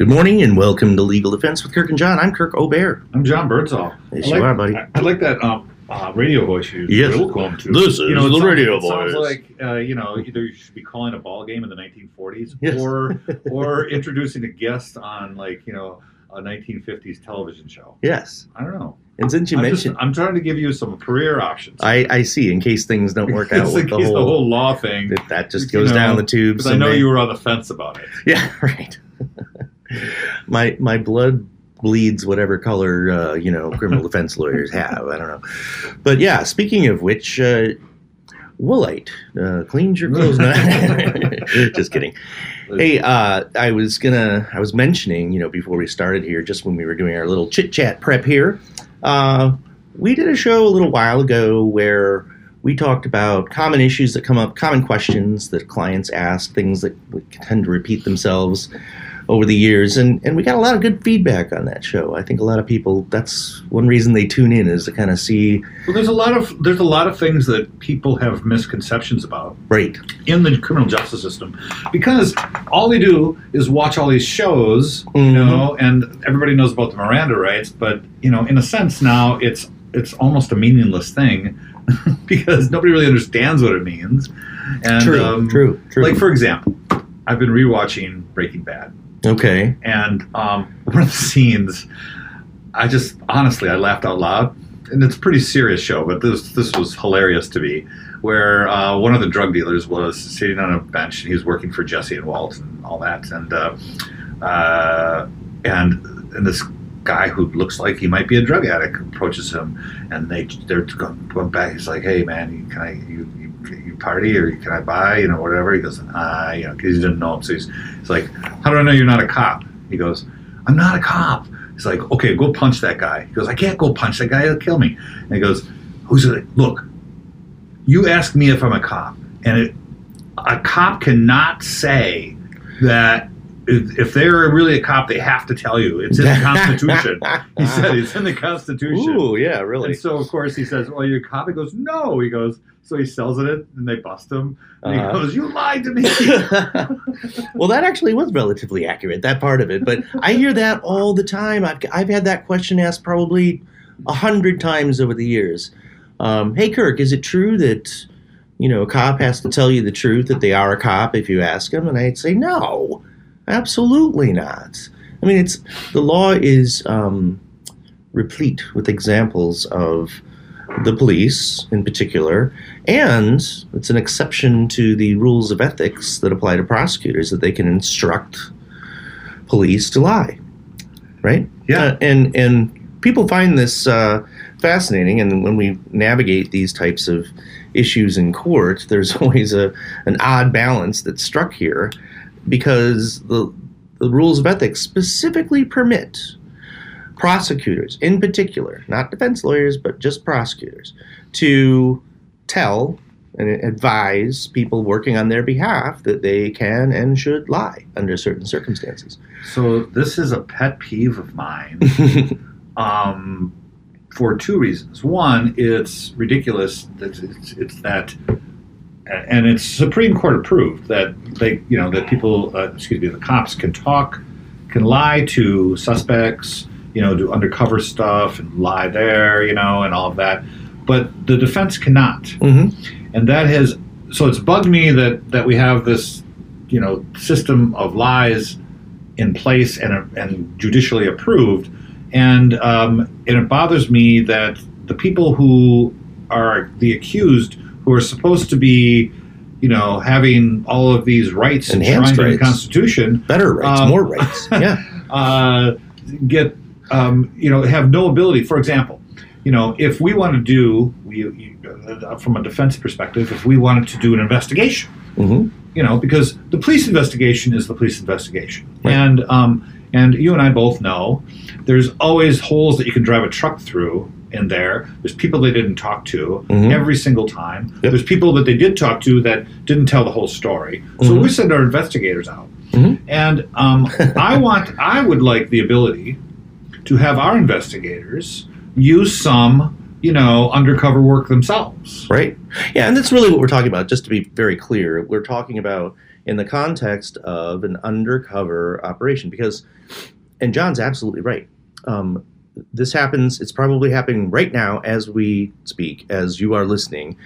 Good morning and welcome to Legal Defense with Kirk and John. I'm Kirk Obear. I'm John Birdsall. Yes, I you like, are, buddy. I, I like that um, uh, radio voice you Yes. welcome to. This is you know, the sounds- radio it Sounds voice. like uh, you know either you should be calling a ball game in the 1940s Yes. or or introducing a guest on like you know a 1950s television show. Yes. I don't know. And since you I'm, just- mentioned, I'm trying to give you some career options. I, I see, in case things don't work out with the whole, the whole law thing. that, that just you goes know, down the tubes. Because I know you were on the fence about it. Yeah, right. My my blood bleeds whatever color uh, you know criminal defense lawyers have. I don't know, but yeah. Speaking of which, uh, Woolite uh, cleans your clothes. Just kidding. Hey, uh, I was gonna. I was mentioning, you know, before we started here, just when we were doing our little chit chat prep here, uh, we did a show a little while ago where we talked about common issues that come up, common questions that clients ask, things that we tend to repeat themselves over the years, and and we got a lot of good feedback on that show. I think a lot of people. That's one reason they tune in is to kind of see. Well, there's a lot of there's a lot of things that people have misconceptions about. Right. in the criminal justice system because all they do is watch all these shows, you Mhm. know, and everybody knows about the Miranda rights, but you know, in a sense now it's it's almost a meaningless thing because nobody really understands what it means. And true. um, true. True. Like for example, I've been rewatching Breaking Bad, okay. and um, one of the scenes, I just honestly I laughed out loud, and it's a pretty serious show, but this this was hilarious to me, where uh, one of the drug dealers was sitting on a bench and he was working for Jesse and Walt and all that, and uh, uh, and and this guy who looks like he might be a drug addict approaches him, and they they're going back. He's like, "Hey man, can I you, you, you party or can I buy you know whatever?" He goes, "Ah, you know," because he didn't know him, so he's he's like, "How do I know you're not a cop?" He goes, "I'm not a cop." He's like, "Okay, go punch that guy." He goes, "I can't go punch that guy; he'll kill me." And he goes, "Who's it? Look, you ask me if I'm a cop, and it, a cop cannot say that." If if they're really a cop, they have to tell you. It's in the Constitution. He said it's in the Constitution. Ooh, yeah, really. And so, of course, he says, "Well, you're a cop." He goes, "No." He goes, so he sells it, and they bust him. And Uh-huh. he goes, "You lied to me." well, that actually was relatively accurate, that part of it. But I hear that all the time. I've, I've had that question asked probably a hundred times over the years. Um, hey, Kirk, is it true that, you know, a cop has to tell you the truth that they are a cop if you ask them? And I'd say, no, absolutely not. I mean, it's the law is um, replete with examples of the police in particular and it's an exception to the rules of ethics that apply to prosecutors that they can instruct police to lie. Right? Yeah. Uh, and and people find this uh, fascinating. And when we navigate these types of issues in court, there's always a an odd balance that's struck here because the the rules of ethics specifically permit prosecutors, in particular, not defense lawyers, but just prosecutors, to tell and advise people working on their behalf that they can and should lie under certain circumstances. so this is a pet peeve of mine, um, for two reasons. One, it's ridiculous that it's, it's that, and it's Supreme Court approved that they, you know, that people, uh, excuse me, the cops can talk, can lie to suspects, you know, do undercover stuff and lie there, you know, and all of that. But the defense cannot. hmm and that has so it's bugged me that that we have this you know system of lies in place and and judicially approved and um, and it bothers me that the people who are the accused who are supposed to be you know having all of these rights Enhanced enshrined in the. Constitution Better rights, Um, more rights. Yeah. uh, get um, you know have no ability. For example, you know if we want to do we, you, uh, from a defense perspective, if we wanted to do an investigation, hmm you know, because the police investigation is the police investigation, Right. and um, and you and I both know there's always holes that you can drive a truck through in there. There's people they didn't talk to Mhm. every single time. Yep. There's people that they did talk to that didn't tell the whole story. So Mhm. we send our investigators out, Mhm. and um, I want, I would like the ability to have our investigators use some, you know, undercover work themselves. Right. Yeah, and that's really what we're talking about. Just to be very clear, we're talking about in the context of an undercover operation. Because, and John's absolutely right. Um, this happens, it's probably happening right now as we speak, as you are listening.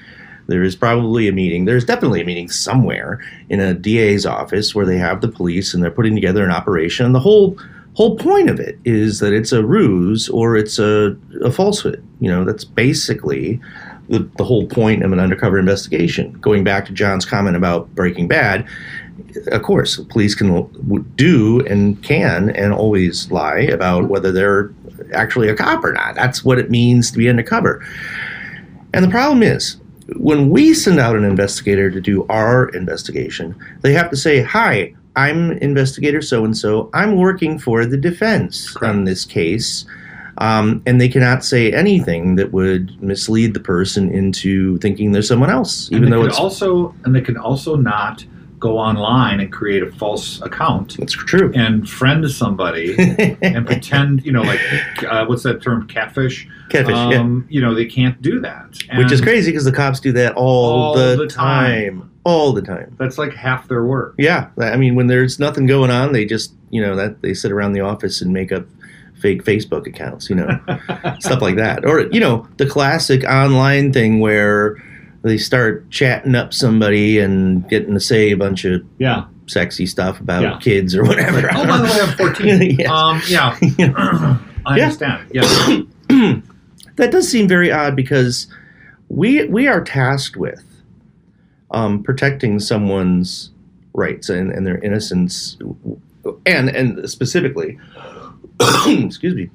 There is probably a meeting. There's definitely a meeting somewhere in a DA's office where they have the police and they're putting together an operation. And the whole whole point of it is that it's a ruse or it's a, a falsehood. You know, that's basically the, the whole point of an undercover investigation. Going back to John's comment about Breaking Bad, of course, police can do and can and always lie about whether they're actually a cop or not. That's what it means to be undercover. And the problem is, when we send out an investigator to do our investigation, they have to say, Hi, I'm investigator so and so. I'm working for the defense Correct. on this case. Um, and they cannot say anything that would mislead the person into thinking there's someone else, even though it's also and they can also not go online and create a false account. That's true. And friend somebody and pretend, you know, like uh, what's that term, catfish? Catfish. Um, yeah. You know, they can't do that, and which is crazy because the cops do that all, all the, the time. time. All the time. That's like half their work. Yeah, I mean, when there's nothing going on, they just, you know, that they sit around the office and make up fake Facebook accounts, you know, stuff like that. Or, you know, the classic online thing where they start chatting up somebody and getting to say a bunch of yeah sexy stuff about yeah. kids or whatever. oh, by the way, I'm 14. yes. um, yeah, I understand. Yeah, that does seem very odd because we we are tasked with um, protecting someone's rights and, and their innocence, and and specifically, excuse me, a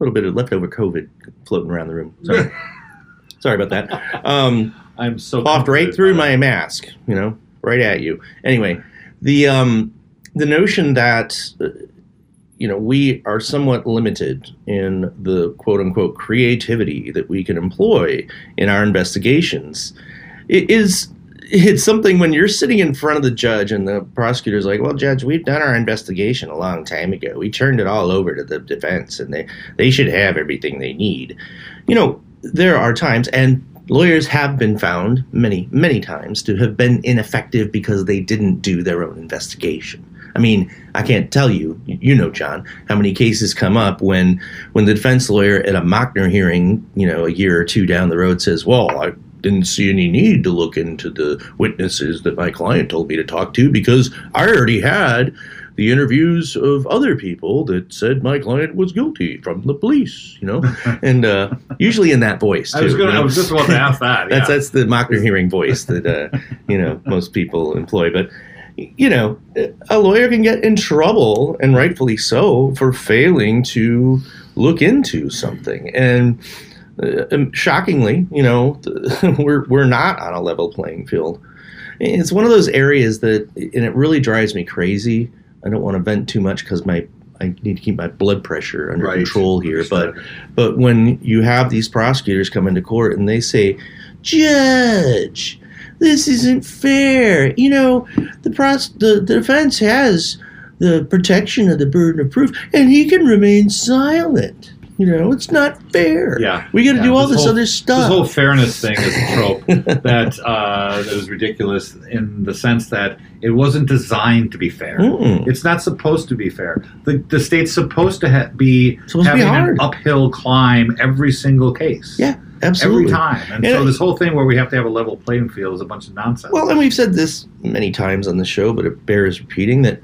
little bit of leftover COVID floating around the room. Sorry. Sorry about that. Um, I'm so coughed right through my mask, you know, right at you. Anyway, the um, the notion that uh, you know we are somewhat limited in the quote unquote creativity that we can employ in our investigations it is it's something when you're sitting in front of the judge and the prosecutor's like, "Well, judge, we've done our investigation a long time ago. We turned it all over to the defense, and they they should have everything they need." You know, there are times, and lawyers have been found many, many times to have been ineffective because they didn't do their own investigation. I mean, I can't tell you, you know, John, how many cases come up when when the defense lawyer at a Machner hearing, you know, a year or two down the road says, "Well, I didn't see any need to look into the witnesses that my client told me to talk to because I already had the interviews of other people that said my client was guilty from the police, you know, and uh, usually in that voice. Too, I was going. You know? I was just about to ask that. that's that's the Machner hearing voice that uh, you know most people employ, but. You know, a lawyer can get in trouble, and rightfully so, for failing to look into something. And Uh, shockingly, you know, we're we're not on a level playing field. It's one of those areas that, and it really drives me crazy I don't want to vent too much because my I need to keep my blood pressure under right. control here. But but when you have these prosecutors come into court and they say, Judge, this isn't fair. You know, the pros- the, the defense has the protection of the burden of proof, and he can remain silent. You know, it's not fair. Yeah, we got to yeah. do all this, this whole, other stuff. This whole fairness thing is a trope that uh, that is ridiculous in the sense that it wasn't designed to be fair. Mm-mm. It's not supposed to be fair. The, the state's supposed to ha- be supposed having be an uphill climb every single case. Yeah, absolutely. Every time. And, and so this whole thing where we have to have a level playing field is a bunch of nonsense. Well, and we've said this many times on the show, but it bears repeating that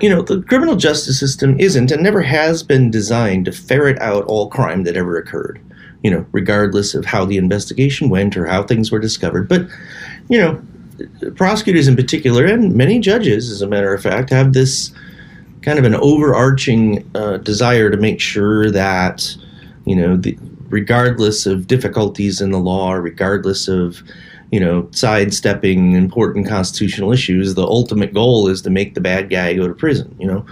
you know, the criminal justice system isn't and never has been designed to ferret out all crime that ever occurred, you know, regardless of how the investigation went or how things were discovered. But, you know, prosecutors in particular, and many judges, as a matter of fact, have this kind of an overarching uh, desire to make sure that, you know, the, regardless of difficulties in the law, regardless of you know, sidestepping important constitutional issues, the ultimate goal is to make the bad guy go to prison, you know?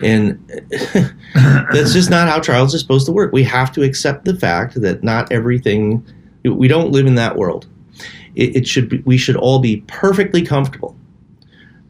And that's just not how trials are supposed to work. We have to accept the fact that not everything, we don't live in that world. It, it should be, we should all be perfectly comfortable.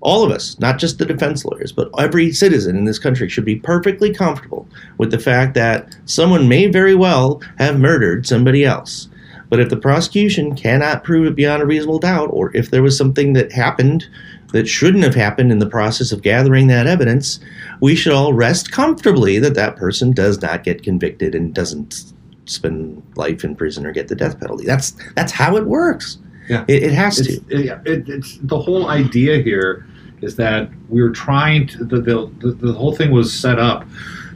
All of us, not just the defense lawyers, but every citizen in this country should be perfectly comfortable with the fact that someone may very well have murdered somebody else but if the prosecution cannot prove it beyond a reasonable doubt, or if there was something that happened that shouldn't have happened in the process of gathering that evidence, we should all rest comfortably that that person does not get convicted and doesn't spend life in prison or get the death penalty. That's that's how it works. Yeah. It, it has it's, to. it, it, it's the whole idea here is that we were trying to the, the, the, the whole thing was set up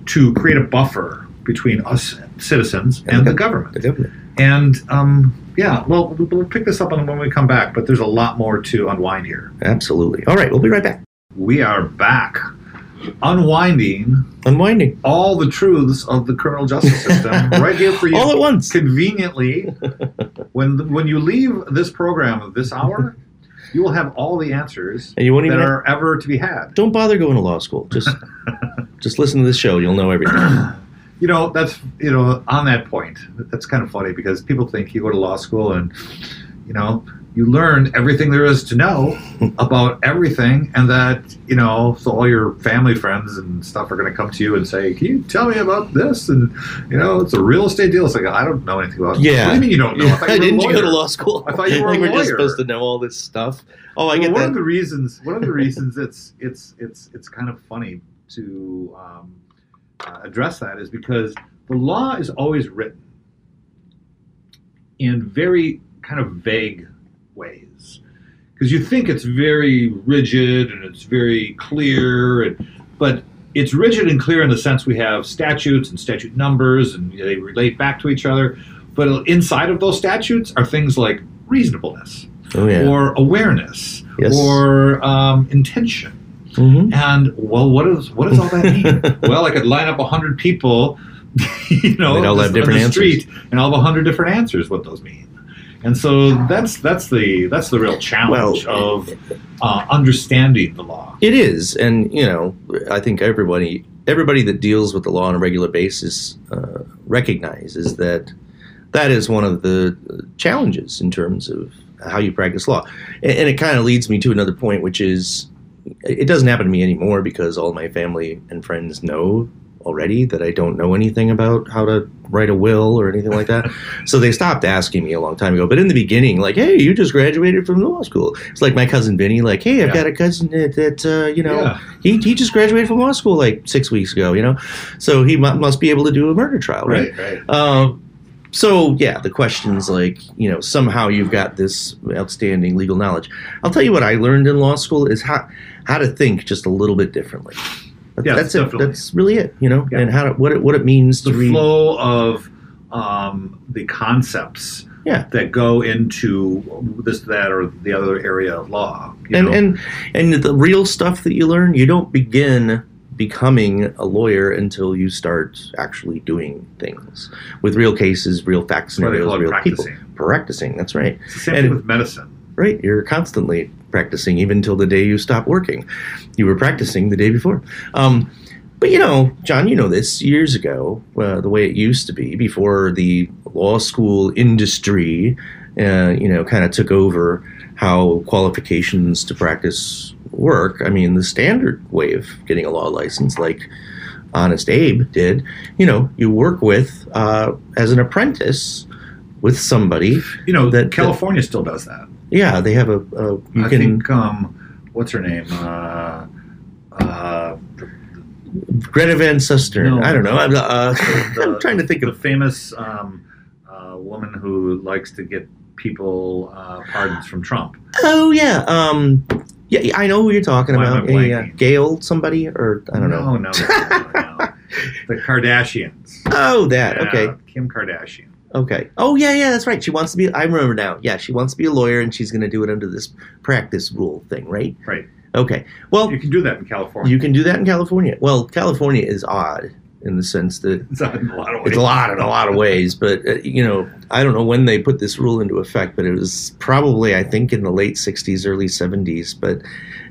to create a buffer between us citizens and the government The government. And um, yeah well we'll we'll pick this up on when we come back but there's a lot more to unwind here Absolutely. All right, we'll be right back. we are back unwinding Unwinding all the truths of the criminal justice system right here for you all at once. conveniently when when you leave this program of this hour you will have all the answers And you won't even that have- are ever to be had don't bother going to law school. Just just listen to this show. You'll know everything. you know that's you know on that point that's kind of funny because people think you go to law school and you know you learn everything there is to know about everything and that you know so all your family friends and stuff are going to come to you and say can you tell me about this and you know it's a real estate deal it's like i don't know anything about Yeah. what do you mean you don't know I thought you Didn't you go to law school? I thought you were a Like, We're just supposed to know all this stuff. Oh, I Well, get one that. of the reasons one of the reasons it's it's it's it's kind of funny to um, uh, address that is because the law is always written in very kind of vague ways because you think it's very rigid and it's very clear and but it's rigid and clear in the sense we have statutes and statute numbers and they relate back to each other but inside of those statutes are things like reasonableness oh yeah. or awareness Yes. or um, intention. Mhm. And well, what is what does all that mean? well, I could line up hundred people, you know, They'd all have different on the answers. street, and all have hundred different answers what those mean. And so that's that's the that's the real challenge Well, of uh, understanding the law. It is, and you know, I think everybody everybody that deals with the law on a regular basis uh, recognizes that that is one of the challenges in terms of how you practice law. And, and it kind of leads me to another point, which is it doesn't happen to me anymore because all my family and friends know already that I don't know anything about how to write a will or anything like that. so they stopped asking me a long time ago. But in the beginning, like, hey, you just graduated from law school. It's like my cousin Vinny, like, hey, I've Yeah. got a cousin that, that uh, you know, Yeah. he, he just graduated from law school like six weeks ago, you know? So he mu- must be able to do a murder trial, right? Right, right. Um, so yeah, the questions like you know somehow you've got this outstanding legal knowledge. I'll tell you what I learned in law school is how how to think just a little bit differently. Yes, that's it. That's really it. You know, Yeah. and how to, what it, what it means The to read. flow of um, the concepts Yeah. that go into this, that, or the other area of law. you and know? and and the real stuff that you learn, you don't begin becoming a lawyer until you start actually doing things with real cases, real fact That's scenarios, real practicing. people. Practicing. That's right. It's the same and- thing with medicine. Right. You're constantly practicing, even until the day you stop working. You were practicing the day before. Um, but you know, John, you know this years ago, uh, the way it used to be before the law school industry, uh, you know, kind of took over how qualifications to practice work. I mean, the standard way of getting a law license, like Honest Abe did, you know, you work with uh, as an apprentice with somebody. You know, That- California still does that. Yeah, they have a. a you I can think um, what's her name? Uh, uh, Greta Van Susteren. No. I don't know. I'm, uh, The- I'm trying to think the of. The famous um, uh, woman who likes to get people uh, pardons from Trump. Oh yeah. Um. Yeah, I know who you're talking Why about. Yeah, yeah. Gail, somebody, or I don't no, know. No, no, no, no. the Kardashians. Oh, that. Yeah, Okay. Kim Kardashian. Okay. Oh yeah, yeah. That's right. She wants to be. I remember now. Yeah, she wants to be a lawyer, and she's going to do it under this practice rule thing, right? Right. Okay. Well, You can do that in California. you can do that in California. Well, California is odd in the sense that it's in a lot of ways. It's a lot in a lot of ways, but uh, you know, I don't know when they put this rule into effect, but it was probably I think in the late '60s, early '70s. But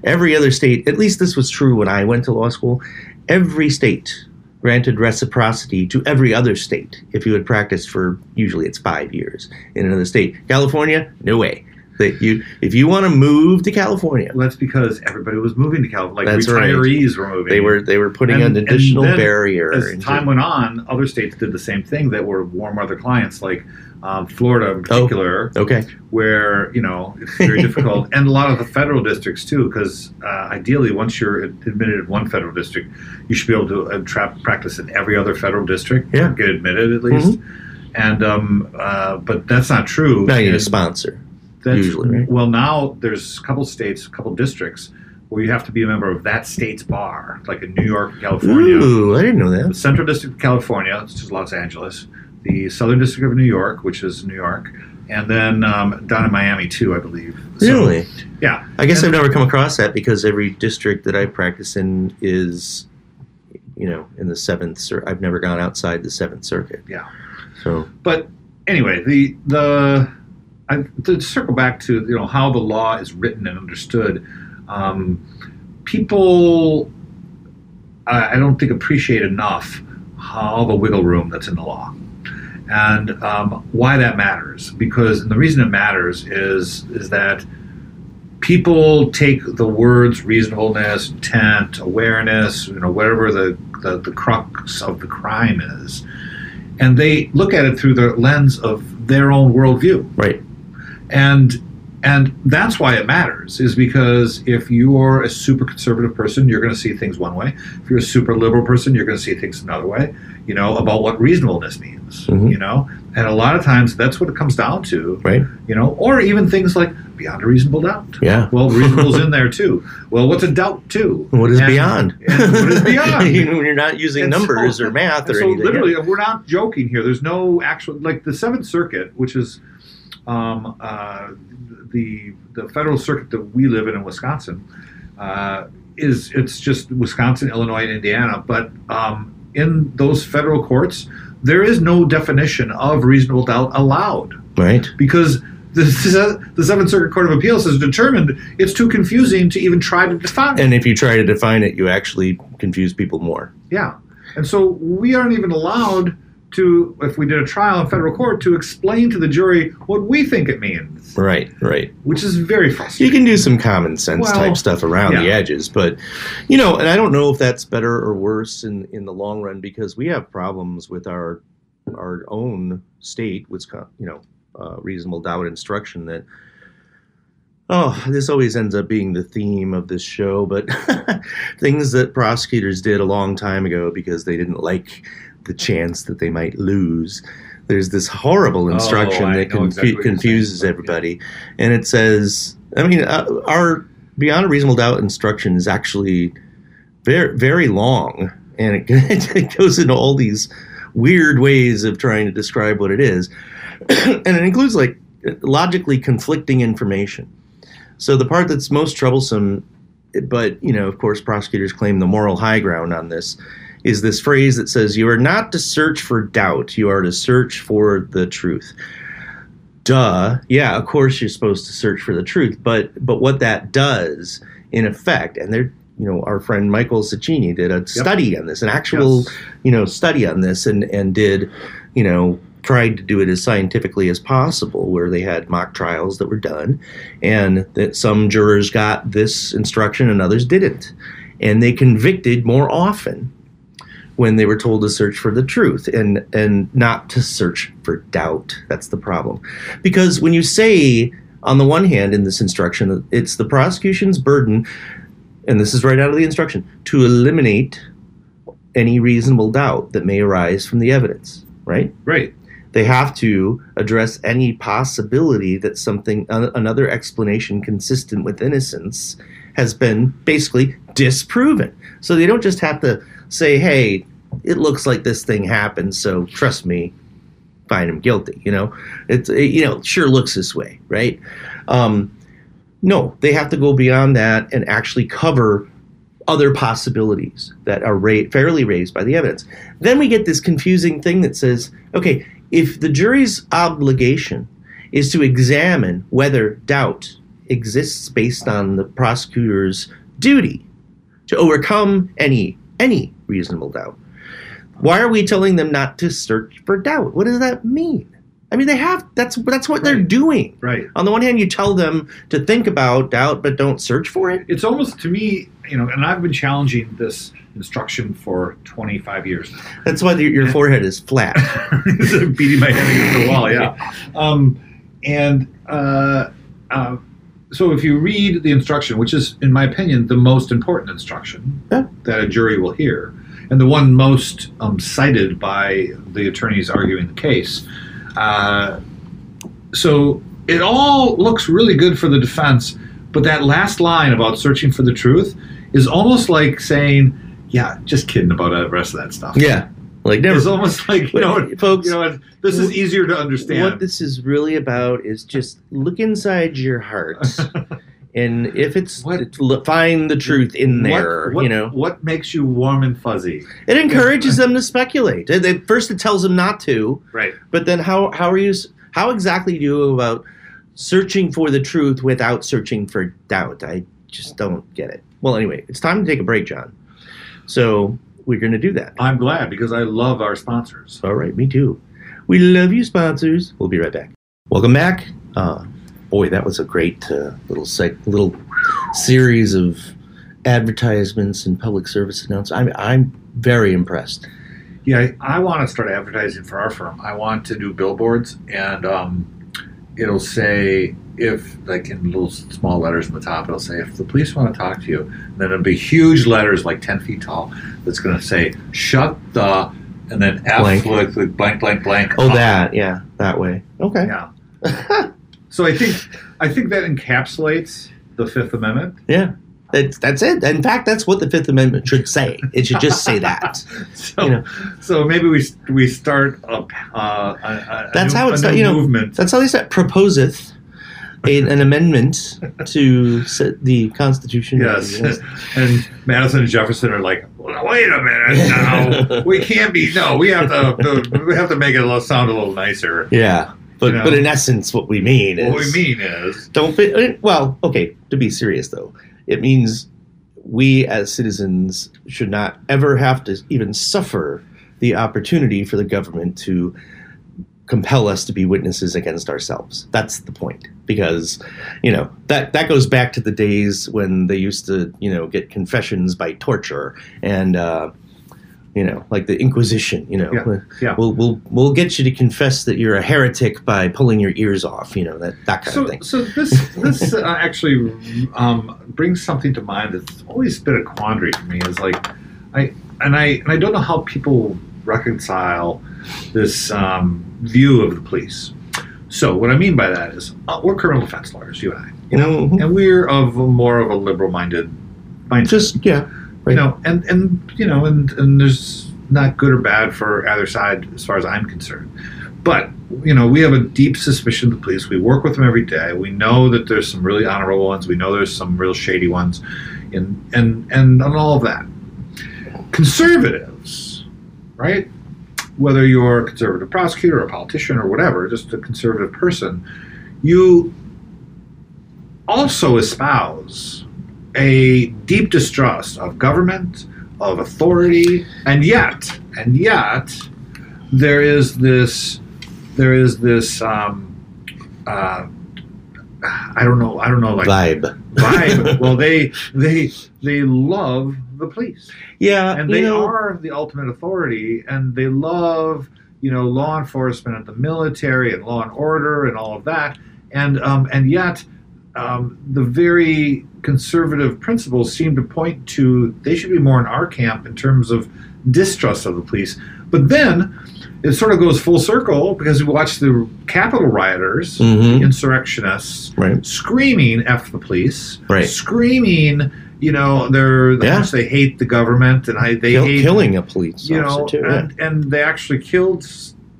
every other state, at least this was true when I went to law school, every state granted reciprocity to every other state if you had practiced for usually it's five years in another state. California, no way. That you, if you want to move to California, Well, that's because everybody was moving to California. Like That's right. retirees were moving. they were they were putting And- an additional barrier. As into- time went on, other states did the same thing that were warm weather clients, like um, Florida in Oh. particular, okay, where you know it's very difficult, and a lot of the federal districts too, because uh, ideally, once you're admitted in one federal district, you should be able to uh, tra- practice in every other federal district, Yeah. Mm-hmm. get admitted at least. And um, uh, but that's not true. now you need a sponsor. usually, right? Well, now there's a couple states, a couple districts where you have to be a member of that state's bar, like in New York, California. Ooh, I didn't know The that. Central District of California, which is Los Angeles, the Southern District of New York, which is New York, and then um, down in Miami too, I believe. So, Really? yeah. I guess And- I've never come across that because every district that I practice in is, you know, in the seventh. I've never gone outside the seventh circuit. Yeah. So But anyway, the the I, to circle back to you know how the law is written and understood, um, people I, I don't think appreciate enough how the wiggle room that's in the law. And um, why that matters, because and the reason it matters is is that people take the words reasonableness, intent, awareness, you know, whatever the, the, the crux of the crime is, and they look at it through the lens of their own worldview. right, And and that's why it matters, is because if you're a super conservative person, you're going to see things one way. If you're a super liberal person, you're going to see things another way. You know about what reasonableness means. Mhm. You know, and a lot of times that's what it comes down to. right, You know, or even things like beyond a reasonable doubt. yeah. Well, reasonable's in there too. Well, what's a doubt too? What is And- beyond? and what is beyond? you you're not using And so- numbers or math or so anything. literally, we're not joking here. There's no actual like the Seventh Circuit, which is um, uh, the the federal circuit that we live in in Wisconsin. Uh, is it's just Wisconsin, Illinois, and Indiana, but um, in those federal courts, there is no definition of reasonable doubt allowed right. because the, the Seventh Circuit Court of Appeals has determined it's too confusing to even try to define. And if you try to define it, you actually confuse people more. Yeah. And so we aren't even allowed to, if we did a trial in federal court, to explain to the jury what we think it means, Right, right. which is very frustrating. You can do some common sense Well, type stuff around the edges, but you know, and I don't know if that's better or worse in in the long run because we have problems with our our own state, Wisconsin, you know, uh, reasonable doubt instruction that. Oh, this always ends up being the theme of this show, but things that prosecutors did a long time ago because they didn't like the chance that they might lose. There's this horrible instruction Oh, that confu- exactly confuses everybody. And it says i mean uh, our beyond a reasonable doubt instruction is actually very very long. And it, it goes into all these weird ways of trying to describe what it is. And it includes like logically conflicting information. So the part that's most troublesome but you know of course prosecutors claim the moral high ground on this is this phrase that says you are not to search for doubt you are to search for the truth. Duh. Yeah of course you're supposed to search for the truth but but what that does in effect and there you know our friend michael Cicchini did a study on this an actual Yes. you know study on this and and did you know tried to do it as scientifically as possible where they had mock trials that were done and that some jurors got this instruction and others didn't and they convicted more often when they were told to search for the truth and and not to search for doubt. That's the problem. Because when you say on the one hand in this instruction it's the prosecution's burden and this is right out of the instruction to eliminate any reasonable doubt that may arise from the evidence right? Right. they have to address any possibility that something uh, another explanation consistent with innocence has been basically disproven. So they don't just have to say hey it looks like this thing happened so trust me find him guilty you know? It's it, you know sure looks this way right? Um, no they have to go beyond that and actually cover other possibilities that are ra- fairly raised by the evidence. Then we get this confusing thing that says okay if the jury's obligation is to examine whether doubt exists based on the prosecutor's duty to overcome any any reasonable doubt why are we telling them not to search for doubt what does that mean I mean, they have. That's that's what they're doing. Right. On the one hand, you tell them to think about doubt, but don't search for it. It's almost to me, you know, and I've been challenging this instruction for 25 years now. That's why your, your forehead is flat. beating my head against the wall. Yeah, um, and uh, uh, so if you read the instruction, which is, in my opinion, the most important instruction Yeah. that a jury will hear, and the one most um, cited by the attorneys arguing the case, uh, so it all looks really good for the defense, but that last line about searching for the truth is almost like saying, "Yeah, just kidding about the rest of that stuff." yeah, like never. It's almost like you know, folks. you know, what, this is easier to understand. What this is really about is just look inside your heart, and if it's What- find the truth in there. What, what, you know, what makes you warm and fuzzy? it encourages them to speculate. At at first, it tells them not to, Right. but then how how are you? How exactly do you go about searching for the truth without searching for doubt? I just don't get it. Well, anyway, it's time to take a break, John. So we're going to do that. I'm glad because I love our sponsors. All right, me too. We love you, sponsors. We'll be right back. Welcome back. Uh, boy, that was a great uh, little sec- little series of advertisements and public service announcements. I'm I'm very impressed. Yeah, I, I want to start advertising for our firm. I want to do billboards, and um, it'll say if, like in little small letters in the top, it'll say if the police want to talk to you. And then it'll be huge letters, like ten feet tall, that's going to say "shut the," and then F Blank. like, like blank blank blank. Oh, up. that yeah, that way. Okay. Yeah. So I think I think that encapsulates the Fifth Amendment. yeah. That's, that's it. In fact, that's what the Fifth Amendment should say. It should just say that. So, You know. so maybe we we start a, uh, a, a That's new, how it's a you know. movement. That's how they said proposeth a, an amendment to set the Constitution. Yes, and Madison and Jefferson are like, well, wait a minute, now we can't be. No, we have to. we have to make it sound a little nicer. Yeah, but You know. but in essence, what we mean is What we mean is, don't be, well. Okay, to be serious though, it means we as citizens should not ever have to even suffer the opportunity for the government to compel us to be witnesses against ourselves. That's the point. Because, you know, that that goes back to the days when they used to, you know, get confessions by torture and uh you know, like the Inquisition, you know. Yeah, yeah. We'll we'll we'll get you to confess that you're a heretic by pulling your ears off, you know, that that kind so of thing. so this this uh, actually um, brings something to mind that's always been a quandary for me. Is like, I and I and I don't know how people reconcile this um, view of the police. So what I mean by that is, uh, we're criminal defense lawyers, you and I, you know, Mhm. and we're of more of a liberal-minded mindset. Just yeah. You know, and and you know, and and there's not good or bad for either side as far as I'm concerned. But you know, we have a deep suspicion of the police. We work with them every day. We know that there's some really honorable ones. We know there's some real shady ones, and and and, on all of that. Conservatives, right? Whether you're a conservative prosecutor, or a politician, or whatever, just a conservative person, you also espouse a deep distrust of government, of authority, and yet, and yet, there is this, there is this, um, uh, I don't know, I don't know, like Vibe. vibe. well, they they they love the police, Yeah, and they know, are the ultimate authority, and they love you know law enforcement and the military and law and order and all of that, and um, and yet um, the very conservative principles seem to point to they should be more in our camp in terms of distrust of the police. But then it sort of goes full circle because we watch the Capitol rioters, Mhm. insurrectionists, Right. screaming "f the police," Right. screaming, you know, they're how Yeah. they hate the government and I, they Kill- hate killing a police you officer know, too. yeah. and, and they actually killed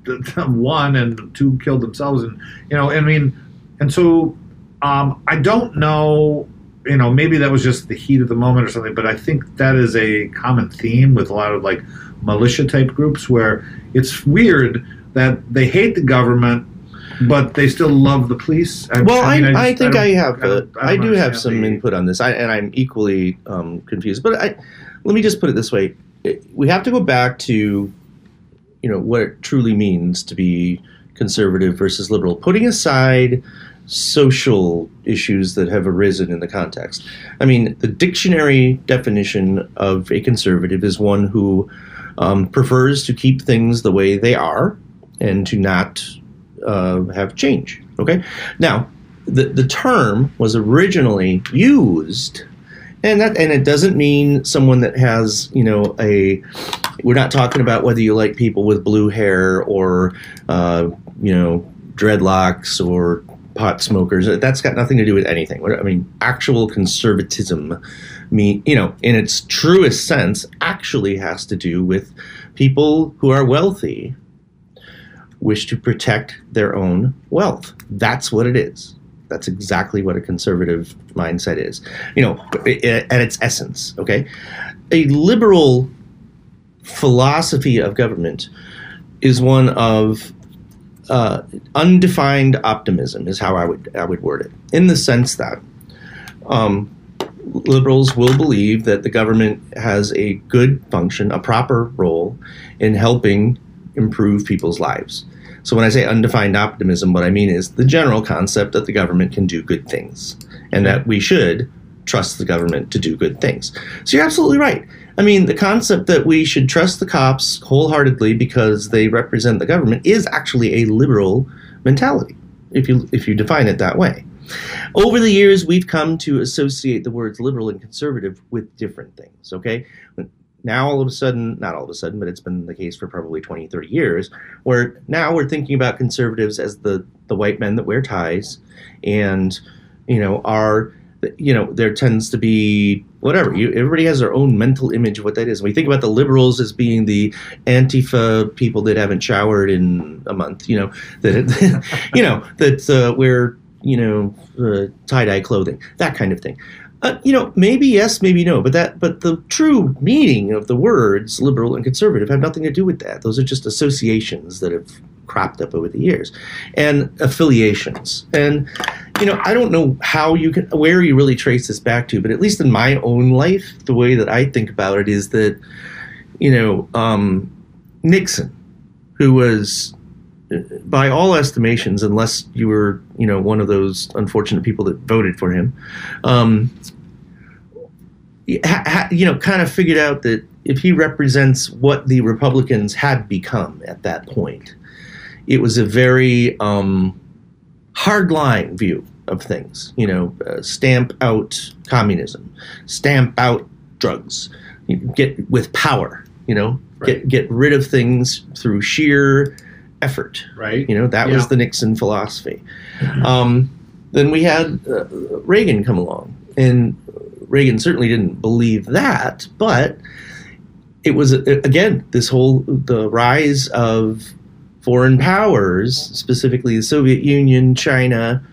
the- the one and two killed themselves, and you know, I mean, and so um, I don't know, you know, maybe that was just the heat of the moment or something, but I think that is a common theme with a lot of like militia type groups where it's weird that they hate the government. But they still love the police. I, Well, I, mean, I, just- think I, have. I I I, do have some input on this, I, and I'm equally um, confused. But I, let me just put it this way: we have to go back to, you know, what it truly means to be conservative versus liberal, putting aside social issues that have arisen in the context. I mean, the dictionary definition of a conservative is one who um, prefers to keep things the way they are and to not uh, have change. Okay? Now, the, the term was originally used and that and it doesn't mean someone that has you know a we're not talking about whether you like people with blue hair or uh, you know dreadlocks or pot smokers that's got nothing to do with anything i mean actual conservatism mean you know in its truest sense actually has to do with people who are wealthy wish to protect their own wealth that's what it is that's exactly what a conservative mindset is. You know, at its essence, okay? A liberal philosophy of government is one of uh, undefined optimism, is how I would I would word it, in the sense that um, liberals will believe that the government has a good function, a proper role in helping improve people's lives. So when I say undefined optimism, what I mean is the general concept that the government can do good things and that we should trust the government to do good things. So you're absolutely right. I mean, the concept that we should trust the cops wholeheartedly because they represent the government is actually a liberal mentality if you if you define it that way. Over the years, we've come to associate the words liberal and conservative with different things, okay? now all of a sudden not all of a sudden but it's been the case for probably 20 30 years where now we're thinking about conservatives as the the white men that wear ties and you know are you know there tends to be whatever you, everybody has their own mental image of what that is you think about the liberals as being the antifa people that haven't showered in a month you know that you know that uh, wear you know uh, tie-dye clothing that kind of thing uh, you know, maybe yes, maybe no, but that, but the true meaning of the words liberal and conservative have nothing to do with that. Those are just associations that have cropped up over the years, and affiliations. And you know, I don't know how you can, where you really trace this back to, but at least in my own life, the way that I think about it is that, you know, um, Nixon, who was by all estimations, unless you were, you know, one of those unfortunate people that voted for him, um, you know, kind of figured out that if he represents what the Republicans had become at that point, it was a very um, hardline view of things. You know, uh, stamp out communism, stamp out drugs, get with power. You know, right. get get rid of things through sheer effort. Right. You know, that yeah. was the Nixon philosophy. Mm-hmm. Um, then we had uh, Reagan come along, and Reagan certainly didn't believe that, but it was again this whole the rise of foreign powers, specifically the Soviet Union, China,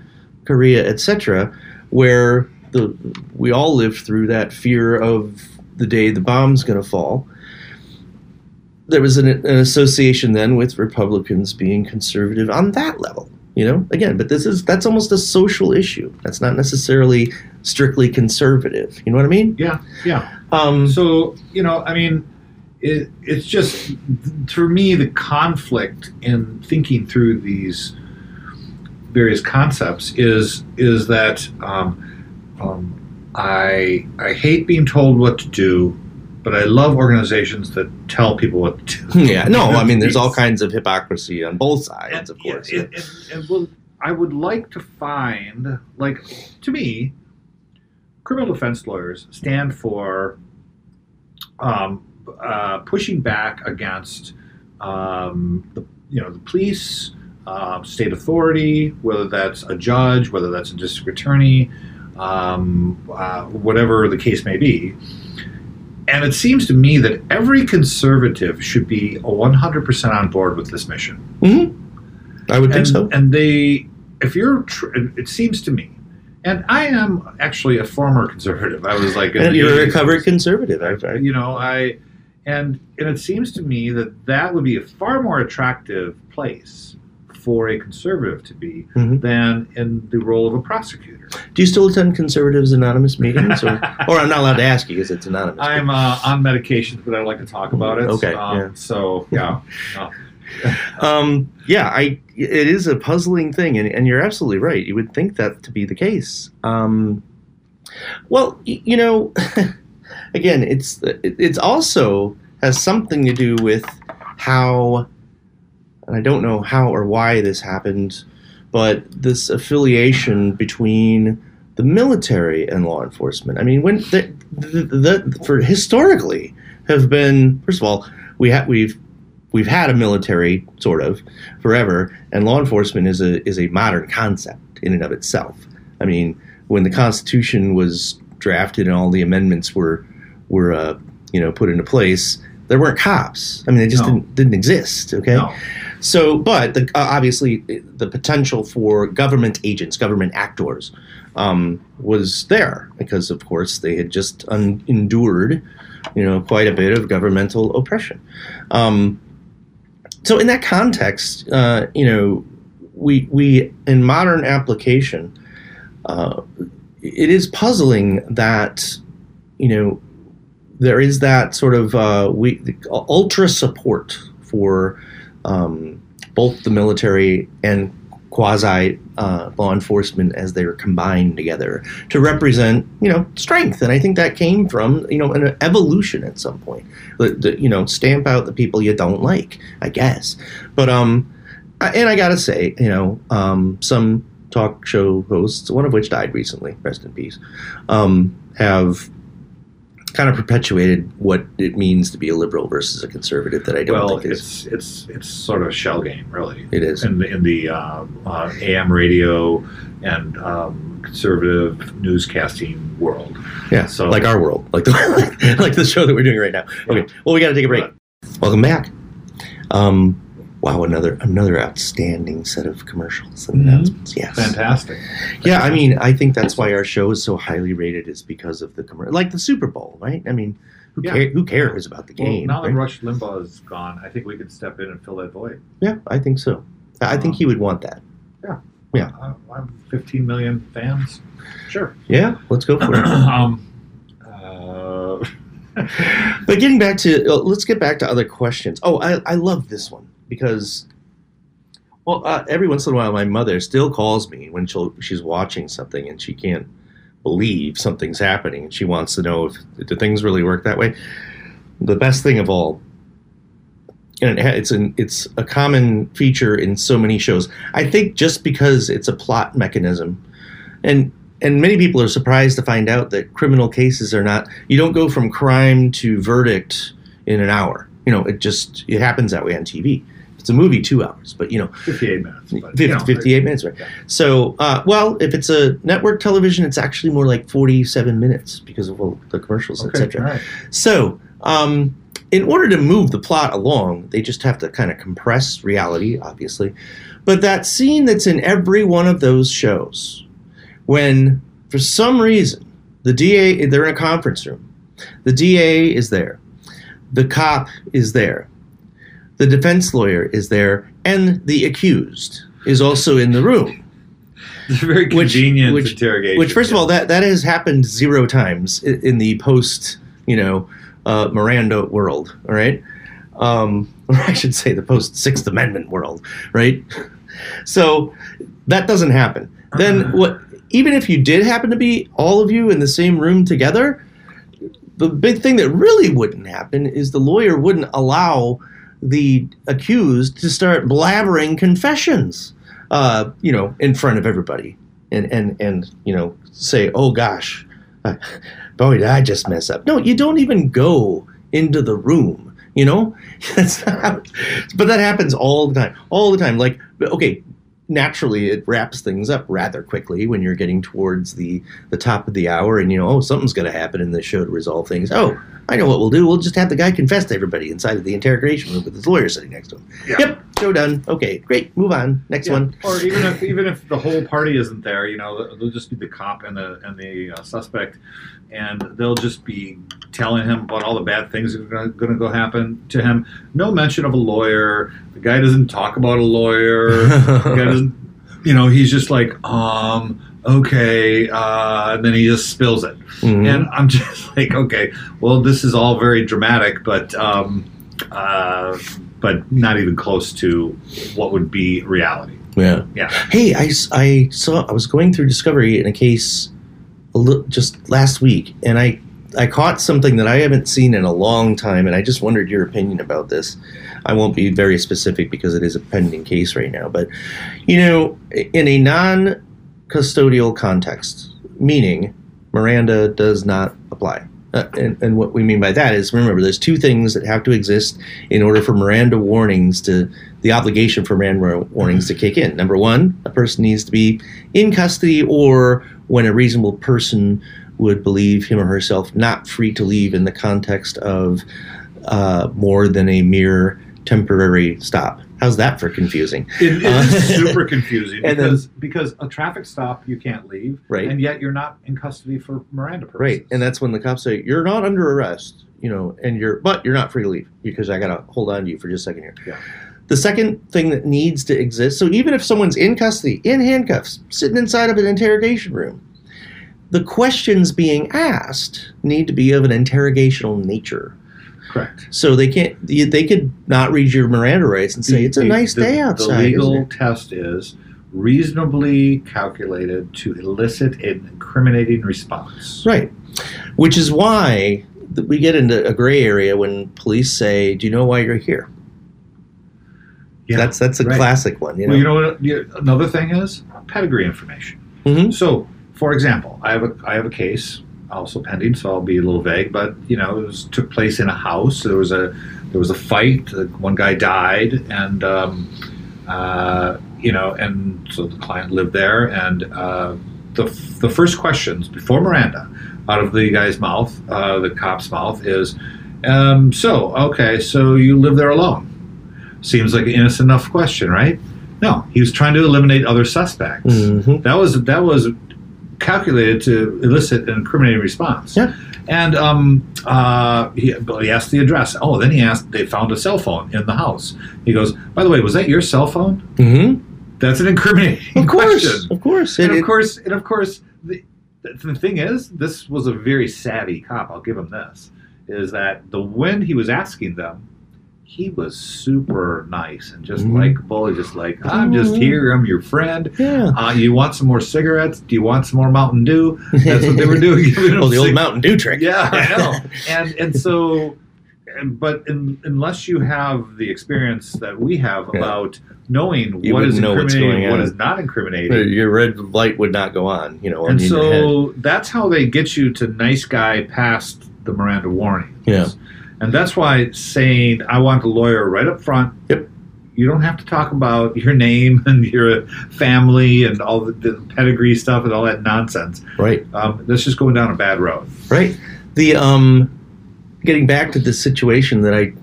Korea, etc., where the we all lived through that fear of the day the bomb's going to fall. There was an, an association then with Republicans being conservative on that level you know again but this is that's almost a social issue that's not necessarily strictly conservative you know what i mean yeah yeah um, so you know i mean it, it's just for me the conflict in thinking through these various concepts is is that um, um, I I hate being told what to do but I love organizations that tell people what to do. Yeah, no, I mean, there's all kinds of hypocrisy on both sides, and, of course. And, and well, I would like to find, like, to me, criminal defense lawyers stand for um, uh, pushing back against um, the, you know, the police, uh, state authority, whether that's a judge, whether that's a district attorney, um, uh, whatever the case may be and it seems to me that every conservative should be 100% on board with this mission. Mm-hmm. I would and, think so. And they, if you're, tr- it seems to me, and I am actually a former conservative. I was like, and you're a recovered conservative. I, I, you know, I, and and it seems to me that that would be a far more attractive place for a conservative to be mm-hmm. than in the role of a prosecutor. Do you still attend conservatives anonymous meetings, or, or I'm not allowed to ask you because it's anonymous? I'm uh, on medications, but I like to talk about it. Okay. Um, yeah. So yeah. um, yeah, I it is a puzzling thing, and, and you're absolutely right. You would think that to be the case. Um, well, y- you know, again, it's it's also has something to do with how, and I don't know how or why this happened, but this affiliation between the military and law enforcement. I mean, when the, the, the for historically have been first of all we have we've we've had a military sort of forever, and law enforcement is a is a modern concept in and of itself. I mean, when the Constitution was drafted and all the amendments were were uh, you know put into place, there weren't cops. I mean, they just No. didn't didn't exist. Okay, No. so but the, uh, obviously the potential for government agents, government actors, um, was there because of course they had just un- endured, you know, quite a bit of governmental oppression. Um, so in that context, uh, you know, we we in modern application, uh, it is puzzling that you know there is that sort of uh, we ultra support for um, both the military and quasi uh, law enforcement as they are combined together to represent you know strength. And i think that came from you know an evolution at some point. You know stamp out the people you don't like i guess. But um and i gotta say you know um some talk show hosts one of which died recently rest in peace um have kind of perpetuated what it means to be a liberal versus a conservative that i don't Well, think is it's it's it's sort of a shell game, really. it is in the, in the uh, uh, AM radio and um, conservative newscasting world. Yeah, So- like our world, like the like the show that we're doing right now. Okay, well, we got to take a break. Welcome back. Um, wow, another another outstanding set of commercials and Mhm. announcements. Yes, Fantastic. Yeah, I mean, I think that's why our show is so highly rated is because of the commercial, like the Super Bowl, right? I mean, who Yeah. care, who cares about the game? Well, now that? Rush Limbaugh is gone, I think we could step in and fill that void. yeah, I think so. I think he would want that. Yeah. yeah. I'm 15 million fans. Sure. Yeah, let's go for it. um, uh, But getting back to, uh, let's get back to other questions. Oh, I, I love this one because, well, uh, every once in a while, my mother still calls me when she'll, she's watching something and she can't believe something's happening and she wants to know if do things really work that way. The best thing of all, and it it's an it's a common feature in so many shows. I think just because it's a plot mechanism, and and many people are surprised to find out that criminal cases are not you don't go from crime to verdict in an hour you know it just it happens that way on tv it's a movie two hours but you know 58 minutes. But, 50, you know, 58 minutes right Yeah. so uh, well if it's a network television it's actually more like 47 minutes because of all the commercials Okay, etc right. so, um, in order to move the plot along, they just have to kind of compress reality, obviously. But that scene that's in every one of those shows, when for some reason the DA, they're in a conference room, the DA is there, the cop is there, the defense lawyer is there, and the accused is also in the room. It's a very Which- convenient which- interrogation. Which, first of all, that that has happened zero times i- in the post, you know, uh, Miranda world. All right, um, or I should say the post Sixth Amendment world, right? So that doesn't happen. Then what? Even if you did happen to be all of you in the same room together, the big thing that really wouldn't happen is the lawyer wouldn't allow the accused to start blabbering confessions, uh, you know, in front of everybody, and and and you know, say, "Oh gosh, boy, did I just mess up." No, you don't even go into the room. You know, but that happens all the time, all the time. Like, okay, naturally, it wraps things up rather quickly when you're getting towards the the top of the hour, and you know, oh, something's going to happen in the show to resolve things. Oh, I know what we'll do. We'll just have the guy confess to everybody inside of the interrogation room with his lawyer sitting next to him. Yeah. Yep, show done. Okay, great. Move on. Next Yeah. one. Or even if even if the whole party isn't there, you know, they'll just be the cop and the and the uh, suspect, and they'll just be telling him about all the bad things that are going to go happen to him. No mention of a lawyer. The guy doesn't talk about a lawyer. the guy doesn't. You know, he's just like, um, okay, uh, and then he just spills it. Mhm. And I'm just like, okay, well, this is all very dramatic, but um, uh, but not even close to what would be reality. Yeah. Yeah. Hey, I, I saw I was going through Discovery in a case a li- just last week, and I I caught something that I haven't seen in a long time, and I just wondered your opinion about this. I won't be very specific because it is a pending case right now, but you know, in a non-custodial context, meaning Miranda does not apply. Uh, and, and what we mean by that is remember there's two things that have to exist in order for Miranda warnings to the obligation for Miranda warnings to kick in. Number one, a person needs to be in custody or when a reasonable person would believe him or herself not free to leave in the context of uh, more than a mere temporary stop. How's that for confusing? It, it Uh, super confusing and then- because because a traffic stop you can't leave, Right. And yet you're not in custody for Miranda purposes, Right, and that's when the cops say you're not under arrest, you know, and you're but you're not free to leave because I gotta hold on to you for just a second here. Yeah. The second thing that needs to exist, so even if someone's in custody, in handcuffs, sitting inside of an interrogation room, the questions being asked need to be of an interrogational nature. correct. So they can't, they could not read your Miranda rights and say The- it's a the- nice the- day outside. The legal it?" test is reasonably calculated to elicit an incriminating response. Right. Which is why we get into a gray area when police say, "Do you know why you're here?" Yeah, that's that's a right. classic one. You know. Well, you know what? Another thing is pedigree information. Mhm. So, for example, I have a I have a case also pending, so I'll be a little vague. But you know, it was, took place in a house. There was a there was a fight. One guy died, and um, uh, you know, and so the client lived there. And uh, the the first questions before Miranda, out of the guy's mouth, uh, the cop's mouth, is, um, "So, okay, so you live there alone." Seems like an innocent enough question, right? No, he was trying to eliminate other suspects. Mhm. That was that was calculated to elicit an incriminating response. Yeah. And um, uh, he, he asked the address. Oh, then he asked. They found a cell phone in the house. He goes, "By the way, was that your cell phone?" Mm-hmm. That's an incriminating Of course, question. of course, And It- of course, and of course, the, the thing is, this was a very savvy cop. I'll give him this. Is that the when he was asking them, he was super nice and just Mhm. likable. and Just like I'm just Mhm. here. I'm your friend. yeah. Uh, you want some more cigarettes? Do you want some more Mountain Dew? That's what they were doing. giving him oh, the old Mountain Dew trick. Yeah, I know. And and so, and- but in, unless you have the experience that we have Yeah. about knowing You what is know incriminating, going what is not incriminating, Your red light would not go on, you know, and in your head. so that's how they get you to nice guy past the Miranda warnings. Yeah. And that's why saying I want a lawyer right up front. Yep. You don't have to talk about your name and your family and all the, the pedigree stuff and all that nonsense. Right, Um, that's just going down a bad road. right. The um, getting back to the situation that I,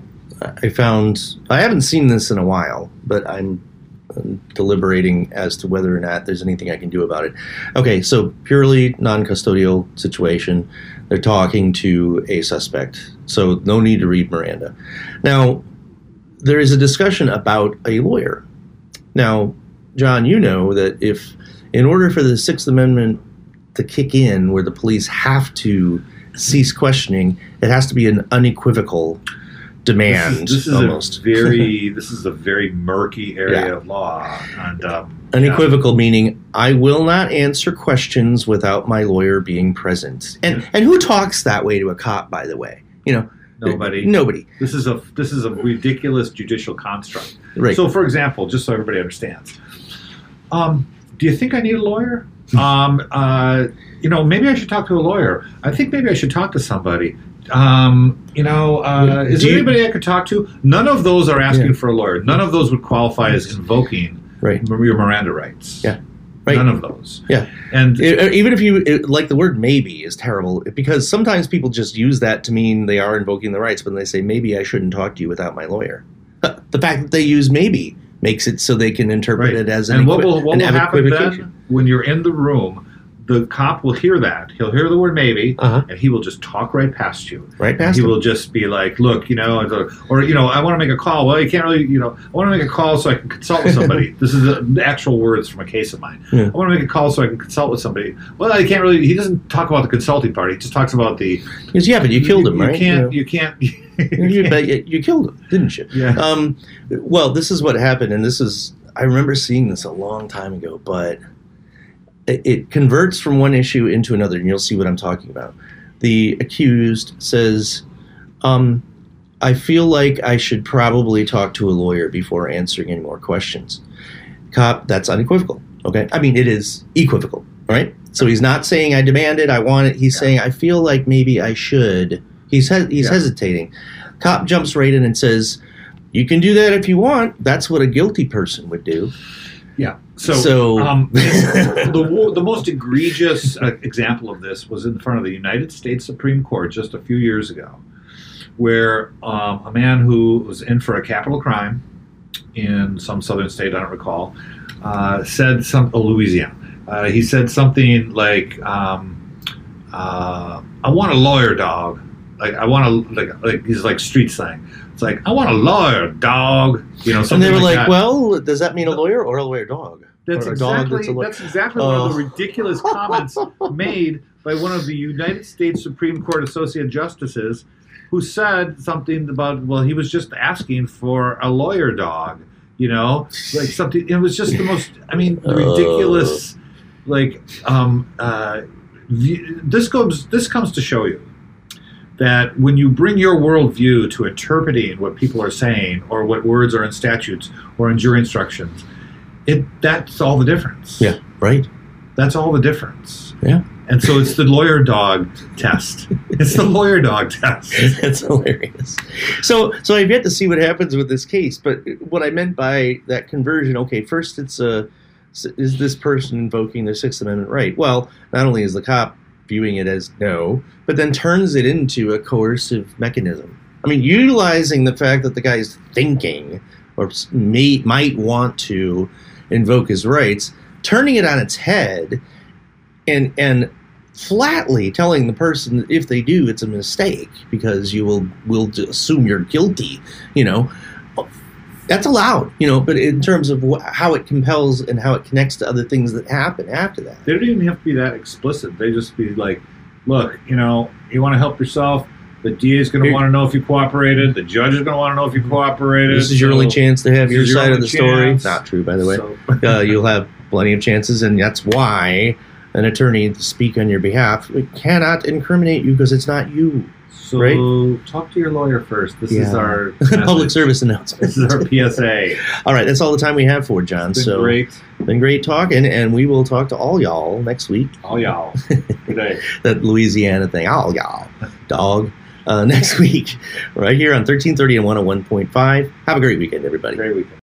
I found. I haven't seen this in a while, but I'm, um deliberating as to whether or not there's anything I can do about it. Okay, so purely non-custodial situation. They're talking to a suspect, so no need to read Miranda. Now, there is a discussion about a lawyer. Now, John, you know that if, in order for the Sixth Amendment to kick in, where the police have to cease questioning, it has to be an unequivocal demand. This is, this is almost a very this is a very murky area Yeah. of law, and um, unequivocal meaning I will not answer questions without my lawyer being present. And Yeah. and who talks that way to a cop? By the way, you know, nobody. nobody. This is a this is a ridiculous judicial construct. Right. So, for example, just so everybody understands, um, do you think I need a lawyer? um, uh, you know, maybe I should talk to a lawyer. I think maybe I should talk to somebody. Um, you know, uh, is Do there you- anybody I could talk to? None of those are asking Yeah. for a lawyer. None of those would qualify as invoking right. your Miranda rights. Yeah. Right. None of those. Yeah. And It- even if you it, like the word maybe is terrible because sometimes people just use that to mean they are invoking the rights when they say maybe I shouldn't talk to you without my lawyer. The fact that they use maybe makes it so they can interpret Right. it as an, and what will, what will happen then when you're in the room? The cop will hear that. He'll hear the word maybe, Uh huh. and he will just talk right past you. Right past he him. will just be like, "Look, you know," or, you know, I want to make a call. Well, you can't really, you know, I want to make a call so I can consult with somebody. this is the actual words from a case of mine. Yeah. I want to make a call so I can consult with somebody. Well, I can't really. He doesn't talk about the consulting part. He just talks about the. Because yeah, but you killed him, you right? Can't. You You can't. You, you, can't- but you, you killed him, didn't you? yeah. Um, well, this is what happened, and this is I remember seeing this a long time ago, but it, converts from one issue into another, and you'll see what I'm talking about. The accused says, um, "I feel like I should probably talk to a lawyer before answering any more questions." Cop, that's unequivocal. Okay, I mean it is equivocal, right? So he's not saying I demand it, I want it. He's Yeah. saying I feel like maybe I should. He's he- he's Yeah. hesitating. Cop jumps right in and says, "You can do that if you want. That's what a guilty person would do." Yeah. So, So- um, the the most egregious uh, example of this was in front of the United States Supreme Court just a few years ago, where um, a man who was in for a capital crime in some southern state, I don't recall, uh, said some oh, Louisiana. Uh, he said something like, um, uh, "I want a lawyer, dog." Like I want to like like he's like street slang. It's like I want a lawyer, dog. You know, and they were like, that. "Well, does that mean a lawyer or a lawyer dog?" That's or a dog exactly that's a lawyer. that's exactly one of the Oh. ridiculous comments made by one of the United States Supreme Court Associate Justices, who said something about well, he was just asking for a lawyer dog, you know, like something. It was just the most. I mean, Oh. ridiculous. Like, um, uh, this goes. This comes to show you that when you bring your worldview to interpreting what people are saying or what words are in statutes or in jury instructions, it that's all the difference. Yeah, right. That's all the difference. Yeah. And so it's the lawyer dog test. It's the lawyer dog test. That's hilarious. So, so I've yet to see what happens with this case. But what I meant by that conversion, okay, first it's a is this person invoking their Sixth Amendment right? Well, not only is the cop viewing it as no, but then turns it into a coercive mechanism. I mean, utilizing the fact that the guy is thinking or may, might want to invoke his rights, turning it on its head, and and flatly telling the person that if they do, it's a mistake because you will will assume you're guilty. You know, that's allowed. You know, but in terms of wh- how it compels and how it connects to other things that happen after that. They don't even have to be that explicit. They just be like, look, you know, you want to help yourself. The DA is going to want to know if you cooperated. The judge is going to want to know if you cooperated. This is your only chance to have your is your side of only the story. Not true, by the way. So- uh, you'll have plenty of chances, and that's why an attorney to speak on your behalf cannot incriminate you because it's not you. So Right? talk to your lawyer first. This is our Public service announcement. This is our PSA. all right, that's all the time we have for John. It's been so great. been great talking, and we will talk to all y'all next week. All y'all. Good day. That Louisiana thing, all y'all, dog. Uh, next week, right here on 1330 and 101.5. Have a great weekend, everybody. Great weekend.